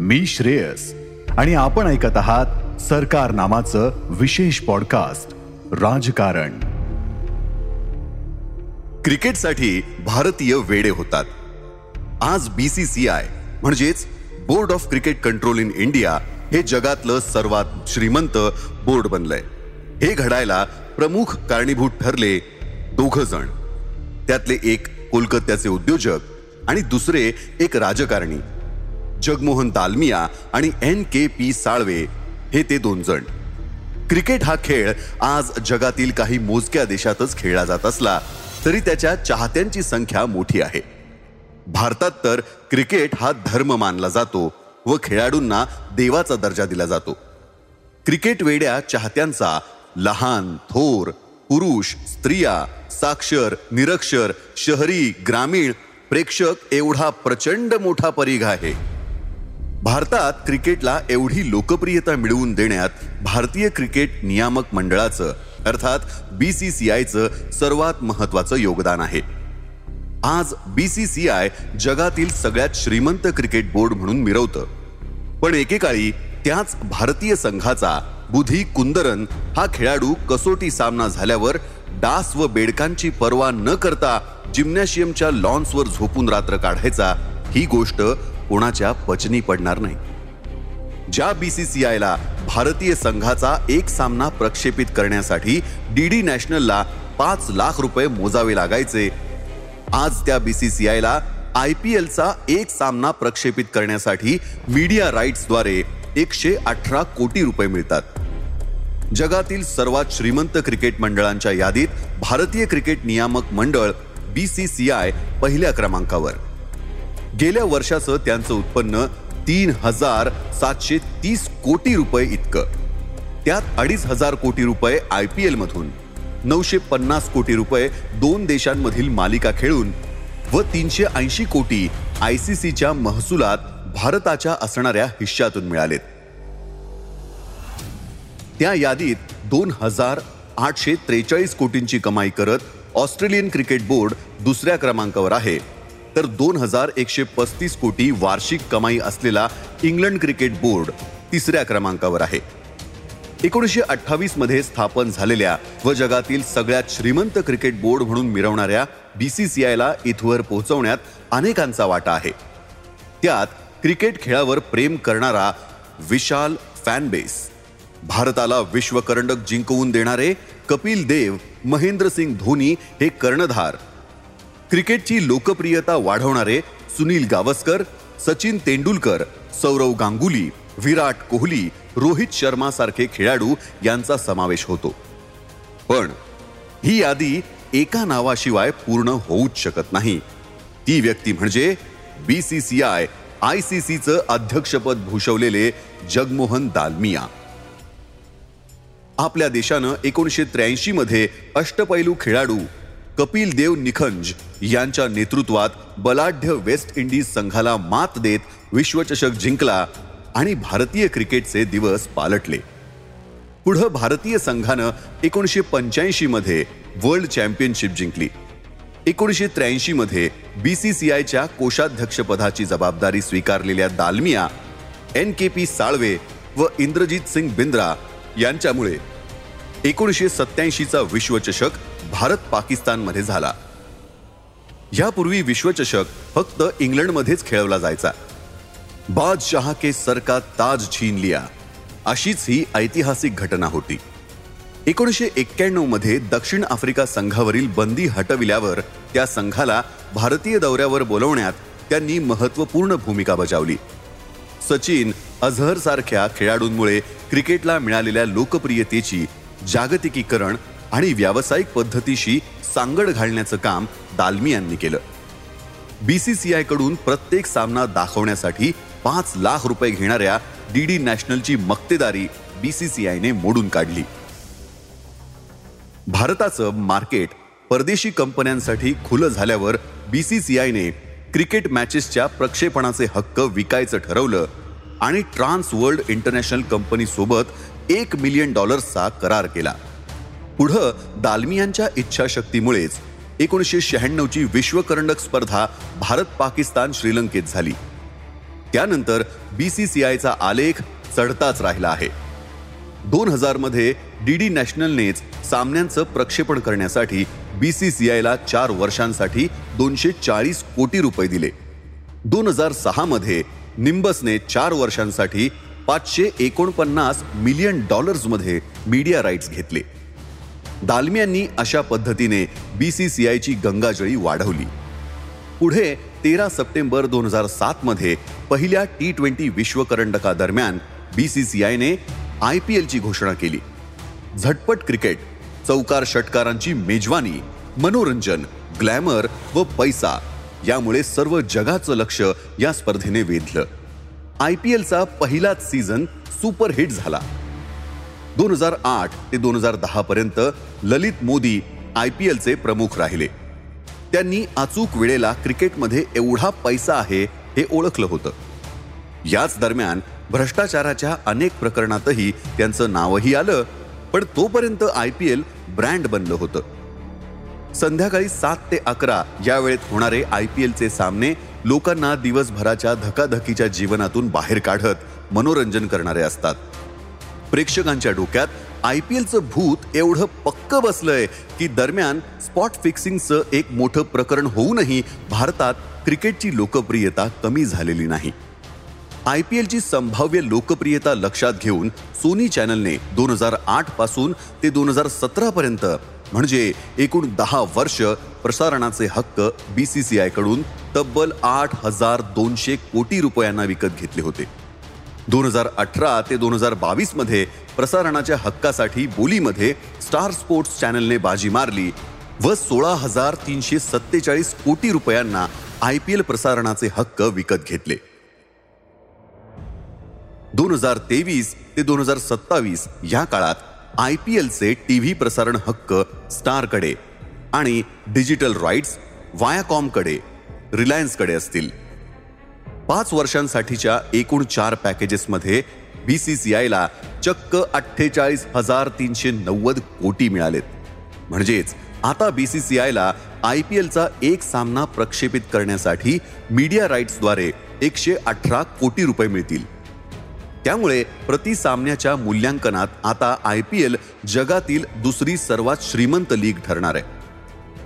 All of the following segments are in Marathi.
मी श्रेयस. आणि आपण ऐकत आहात सरकार नामाचं विशेष पॉडकास्ट राजकारण. क्रिकेटसाठी भारतीय वेडे होतात. आज बीसीसीआय म्हणजेच board of cricket control in India हे जगातलं सर्वात श्रीमंत बोर्ड बनलंय. हे घडायला प्रमुख कारणीभूत ठरले दोघ जण. त्यातले एक कोलकात्याचे उद्योजक आणि दुसरे एक राजकारणी. जगमोहन दालमिया आणि एन के पी साळवे हे ते दोन जण. क्रिकेट हा खेळ आज जगातील काही मोजक्या देशातच खेळला जात असला तरी त्याच्या चाहत्यांची संख्या मोठी आहे. भारतात तर क्रिकेट हा धर्म मानला जातो व खेळाडूंना देवाचा दर्जा दिला जातो. क्रिकेट वेड्या चाहत्यांचा लहान थोर पुरुष स्त्रिया साक्षर निरक्षर शहरी ग्रामीण प्रेक्षक एवढा प्रचंड मोठा परिघ आहे. भारतात क्रिकेटला एवढी लोकप्रियता मिळवून देण्यात भारतीय क्रिकेट नियामक मंडळाचं अर्थात बी सी सी आयचं सर्वात महत्वाचं योगदान आहे. आज बी सी सी आय जगातील सगळ्यात श्रीमंत क्रिकेट बोर्ड म्हणून मिरवतं. पण एकेकाळी त्याच भारतीय संघाचा बुधी कुंदरन हा खेळाडू कसोटी सामना झाल्यावर डास व बेडकांची पर्वा न करता जिम्नॅशियमच्या लॉन्सवर झोपून रात्र काढायचा ही गोष्ट कोणाच्या पचनी पडणार नाही. ज्या बीसीसीआयला भारतीय संघाचा एक सामना प्रक्षेपित करण्यासाठी डीडी नॅशनलला पाच लाख रुपये मोजावे लागायचे आज त्या बीसीसीआयला आय पी एलचा एक सामना प्रक्षेपित करण्यासाठी मीडिया राईट्सद्वारे एकशे अठरा कोटी रुपये मिळतात. जगातील सर्वात श्रीमंत क्रिकेट मंडळांच्या यादीत भारतीय क्रिकेट नियामक मंडळ बीसीसीआय पहिल्या क्रमांकावर. गेल्या वर्षाचं त्यांचं उत्पन्न तीन हजार सातशे तीस कोटी रुपये इतकं. त्यात अडीच हजार कोटी रुपये आय पी एलमधून नऊशे पन्नास कोटी रुपये दोन देशांमधील मालिका खेळून व तीनशे ऐंशी कोटी आय सी सीच्या महसुलात भारताच्या असणाऱ्या हिश्श्यातून मिळालेत. त्या यादीत दोन हजार आठशे त्रेचाळीस कोटींची कमाई करत ऑस्ट्रेलियन क्रिकेट बोर्ड दुसऱ्या क्रमांकावर आहे. तर दोन हजार एकशे पस्तीस कोटी वार्षिक कमाई असलेला इंग्लंड क्रिकेट बोर्ड तिसऱ्या क्रमांकावर आहे. एकोणीसशे अठ्ठावीसमध्ये स्थापन झालेल्या व जगातील सगळ्यात श्रीमंत क्रिकेट बोर्ड म्हणून मिरवणाऱ्या बीसीसीआयला इथवर पोहोचवण्यात अनेकांचा वाटा आहे. त्यात क्रिकेट खेळावर प्रेम करणारा विशाल फॅनबेस भारताला विश्वकरंडक जिंकवून देणारे कपिल देव महेंद्रसिंग धोनी हे कर्णधार क्रिकेटची लोकप्रियता वाढवणारे सुनील गावस्कर सचिन तेंडुलकर सौरव गांगुली विराट कोहली रोहित शर्मा सारखे खेळाडू यांचा समावेश होतो. पण ही यादी एका नावाशिवाय पूर्ण होऊच शकत नाही. ती व्यक्ती म्हणजे B C C I C सीचं अध्यक्षपद भूषवलेले जगमोहन दालमिया. आपल्या देशानं एकोणीसशे त्र्याऐंशी मध्ये अष्टपैलू खेळाडू कपिल देव निखंज यांच्या नेतृत्वात बलाढ्य वेस्ट इंडिज संघाला मात देत विश्वचषक जिंकला आणि भारतीय क्रिकेटचे दिवस पालटले. पुढं भारतीय संघानं एकोणीसशे पंच्याऐंशी मध्ये वर्ल्ड चॅम्पियनशिप जिंकली. एकोणीसशे त्र्याऐंशी मध्ये बीसीसीआयच्या कोषाध्यक्षपदाची जबाबदारी स्वीकारलेल्या Dalmiya N K P Salve व इंद्रजित सिंग बिंद्रा यांच्यामुळे एकोणीसशे सत्याऐंशीचा विश्वचषक भारत पाकिस्तानमध्ये झाला. यापूर्वी विश्वचषक फक्त इंग्लंडमध्येच खेळवला जायचा. बादशहा के सर का ताज छीन लिया. अशीच ही ऐतिहासिक घटना होती. एकोणीसशे एक्क्याण्णवमध्ये दक्षिण आफ्रिका संघावरील बंदी हटविल्यावर त्या संघाला भारतीय दौऱ्यावर बोलवण्यात त्यांनी महत्त्वपूर्ण भूमिका बजावली. सचिन अझहर सारख्या खेळाडूंमुळे क्रिकेटला मिळालेल्या लोकप्रियतेची जागतिकीकरण आणि व्यावसायिक पद्धतीशी सांगड घालण्याचं काम दालमी यांनी केलं. सी कडून प्रत्येक सामना दाखवण्यासाठी पाच लाख रुपये घेणाऱ्या डी डी नॅशनलची मक्तेदारी बी सी सी आयने मोडून काढली. भारताचं मार्केट परदेशी कंपन्यांसाठी खुलं झाल्यावर बी सी सी आयने क्रिकेट मॅचेसच्या प्रक्षेपणाचे हक्क विकायचं ठरवलं आणि ट्रान्स वर्ल्ड इंटरनॅशनल कंपनीसोबत एक मिलियन डॉलर्सचा करार केला. पुढं दालमियांच्या इच्छाशक्तीमुळेच एकोणीसशे शहाण्णवची विश्वकरंडक स्पर्धा भारत पाकिस्तान श्रीलंकेत झाली. त्यानंतर बी सी सी आयचा आलेख चढताच राहिला आहे. दोन हजारमध्ये डी डी नॅशनलनेच सामन्यांचं प्रक्षेपण करण्यासाठी बी सी सी आयला चार वर्षांसाठी दोनशे चाळीस कोटी रुपये दिले. दोन हजार सहामध्ये निंबसने चार वर्षांसाठी पाचशे एकोणपन्नास मिलियन डॉलर्समध्ये मीडिया राईट्स घेतले. दालम्यांनी अशा पद्धतीने बी सी सी आयची गंगाजळी वाढवली. पुढे तेरा सप्टेंबर दोन हजार सातमध्ये पहिल्या टी ट्वेंटी विश्वकरंडकादरम्यान बीसीसीआयने आय पी एलची घोषणा केली. झटपट क्रिकेट चौकार षटकारांची मेजवानी मनोरंजन ग्लॅमर व पैसा यामुळे सर्व जगाचं लक्ष या स्पर्धेने वेधलं. आय पी एलचा पहिलाच सीझन सुपरहिट झाला. दोन हजार आठ ते दोन हजार दहापर्यंत ललित मोदी आय पी एलचे प्रमुख राहिले. त्यांनी अचूक वेळेला क्रिकेटमध्ये एवढा पैसा आहे हे ओळखलं होतं. याच दरम्यान भ्रष्टाचाराच्या अनेक प्रकरणातही त्यांचं नावही आलं पण तोपर्यंत आय पी एल ब्रँड बनलं होतं. संध्याकाळी सात ते अकरा या वेळेत होणारे आय पी एलचे सामने लोकांना दिवसभराच्या धकाधकीच्या जीवनातून बाहेर काढत मनोरंजन करणारे असतात. प्रेक्षकांच्या डोक्यात आय पी एलचं भूत एवढं पक्क बसलंय की दरम्यान स्पॉट फिक्सिंगचं एक मोठं प्रकरण होऊनही भारतात क्रिकेटची लोकप्रियता कमी झालेली नाही. आय पी एलची संभाव्य लोकप्रियता लक्षात घेऊन सोनी चॅनलने दोन हजार आठपासून ते दोन हजार सतरा पर्यंत म्हणजे एकूण दहा वर्ष प्रसारणाचे हक्क बी सी सी कडून तब्बल आठ हजार दोनशे कोटी रुपयांना विकत घेतले होते. दोन हजार अठरा ते दोन हजार बावीसमध्ये प्रसारणाच्या हक्कासाठी बोलीमध्ये स्टार स्पोर्ट्स चॅनलने बाजी मारली व सोळा हजार तीनशे सत्तेचाळीस कोटी रुपयांना आय पी एल प्रसारणाचे हक्क विकत घेतले. दोन हजार तेवीस ते दोन हजार सत्तावीस या काळात आय पी एलचे टी व्ही प्रसारण हक्क स्टारकडे आणि डिजिटल राईट्स वायाकॉमकडे रिलायन्सकडे असतील. पाच वर्षांसाठीच्या एकूण चार पॅकेजेसमध्ये बी सी सी आयला चक्क अठ्ठेचाळीस हजार तीनशे नव्वद कोटी मिळालेत. म्हणजेच आता बी सी सी आयला आय पी एलचा एक सामना प्रक्षेपित करण्यासाठी मीडिया राईट्सद्वारे एकशे अठरा कोटी रुपये मिळतील. त्यामुळे प्रति सामन्याच्या मूल्यांकनात आता आय पी एल जगातील दुसरी सर्वात श्रीमंत लीग ठरणार आहे.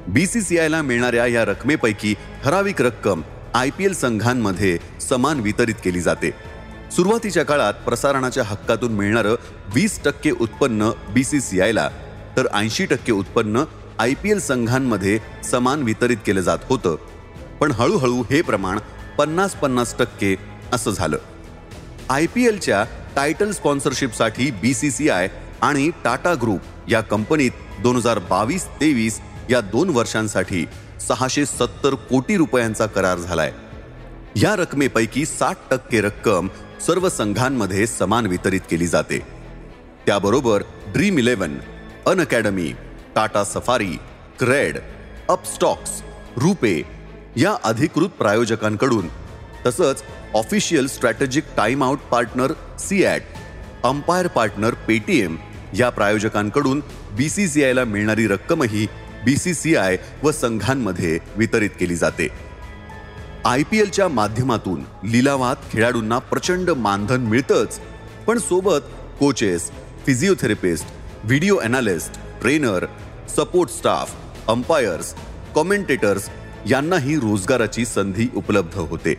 बी सी सी आयला मिळणाऱ्या या रकमेपैकी ठराविक रक्कम आय पी एल संघांमध्ये समान वितरित केली जाते. सुरुवातीच्या काळात प्रसारणाच्या हक्कातून मिळणारं वीस टक्के उत्पन्न बी सी सी आयला तर ऐंशी टक्के उत्पन्न आय पी एल संघांमध्ये समान वितरित केलं जात होतं. पण हळूहळू हे प्रमाण पन्नास पन्नास टक्के असं झालं. आय पी एलच्या टायटल स्पॉन्सरशिपसाठी बी सी सी आय आणि टाटा ग्रुप या कंपनीत दोन हजार बावीस तेवीस या दोन वर्षांसाठी सहाशे सत्तर कोटी रुपयांचा करार झालाय. या रकमेपैकी साठ टक्के रक्कम सर्व संघांमध्ये समान वितरित केली जाते. त्याबरोबर dream eleven Unacademy Tata Safari CRED Upstox RuPay या अधिकृत प्रायोजकांकडून तसंच official strategic time out partner CEAT umpire partner Paytm या प्रायोजकांकडून बी सी सी आयला मिळणारी रक्कमही बी सी सी आय व संघांमध्ये वितरित केली जाते. आय पी एलच्या माध्यमातून लिलावात खेळाडूंना प्रचंड मानधन मिळतंच पण सोबत coaches physiotherapist video analyst trainer support staff umpires commentators यांनाही रोजगाराची संधी उपलब्ध होते.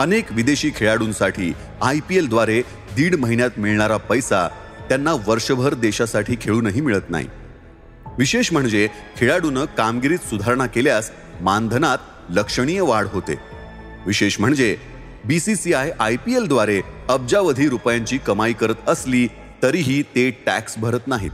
अनेक विदेशी खेळाडूंसाठी आय पी एलद्वारे दीड महिन्यात मिळणारा पैसा त्यांना वर्षभर देशासाठी खेळूनही मिळत नाही. विशेष म्हणजे खेळाडूनं कामगिरीत सुधारणा केल्यास मानधनात लक्षणीय वाढ होते. विशेष म्हणजे B C C I I P एलद्वारे अब्जावधी रुपयांची कमाई करत असली तरीही ते टॅक्स भरत नाहीत.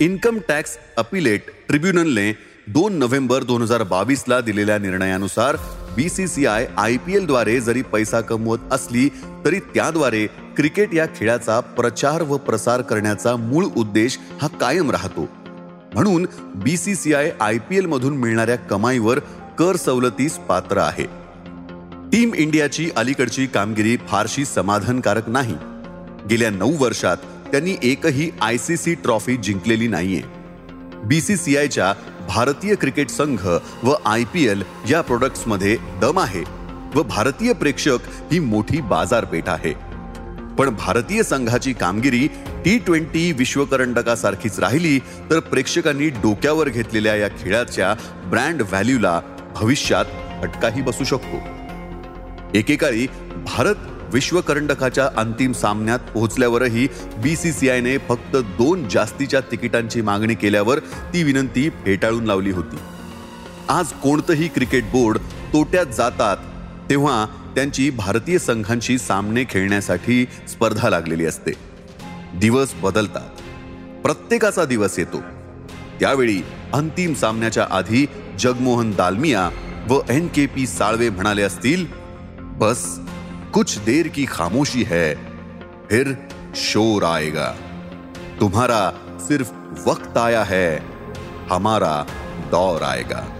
इन्कम टॅक्स अपिलेट ट्रिब्युनलने दोन नोव्हेंबर दोन हजार बावीसला दिलेल्या निर्णयानुसार B C C I I P एलद्वारे जरी पैसा कमवत असली तरी त्याद्वारे क्रिकेट या खेळाचा प्रचार व प्रसार करण्याचा मूळ उद्देश हा कायम राहतो. म्हणून B C C I I P L मधून मिळणाऱ्या कमाईवर कर सवलतीस पात्र आहे. टीम इंडियाची अलीकडची कामगिरी फारशी समाधानकारक नाही. गेल्या नऊ वर्षात त्यांनी एकही आय सी सी ट्रॉफी जिंकलेली नाहीये. बीसीसीआयच्या भारतीय क्रिकेट संघ व आय पी एल या प्रोडक्ट्समध्ये दम आहे व भारतीय प्रेक्षक ही मोठी बाजारपेठ आहे. पण भारतीय संघाची कामगिरी टी ट्वेंटी विश्वकरंडकासारखीच राहिली तर प्रेक्षकांनी डोक्यावर घेतलेल्या या खेळाच्या ब्रँड व्हॅल्यूला भविष्यात फटकाही बसू शकतो. एकेकाळी भारत विश्वकरंडकाच्या अंतिम सामन्यात पोहोचल्यावरही बी सी सी आयने फक्त दोन जास्तीच्या तिकिटांची मागणी केल्यावर ती विनंती फेटाळून लावली होती. आज कोणतंही क्रिकेट बोर्ड तोट्यात जातात तेव्हा त्यांची भारतीय संघांशी सामने खेळण्यासाठी स्पर्धा लागलेली असते. दिवस बदलतात. प्रत्येकाचा दिवस येतो. त्यावेळी अंतिम सामन्याच्या आधी जगमोहन दालमिया व एन के पी साळवे म्हणाले असतील बस कुछ देर की खामोशी है फिर शोर आएगा. तुम्हारा सिर्फ वक्त आया है हमारा दौर आएगा.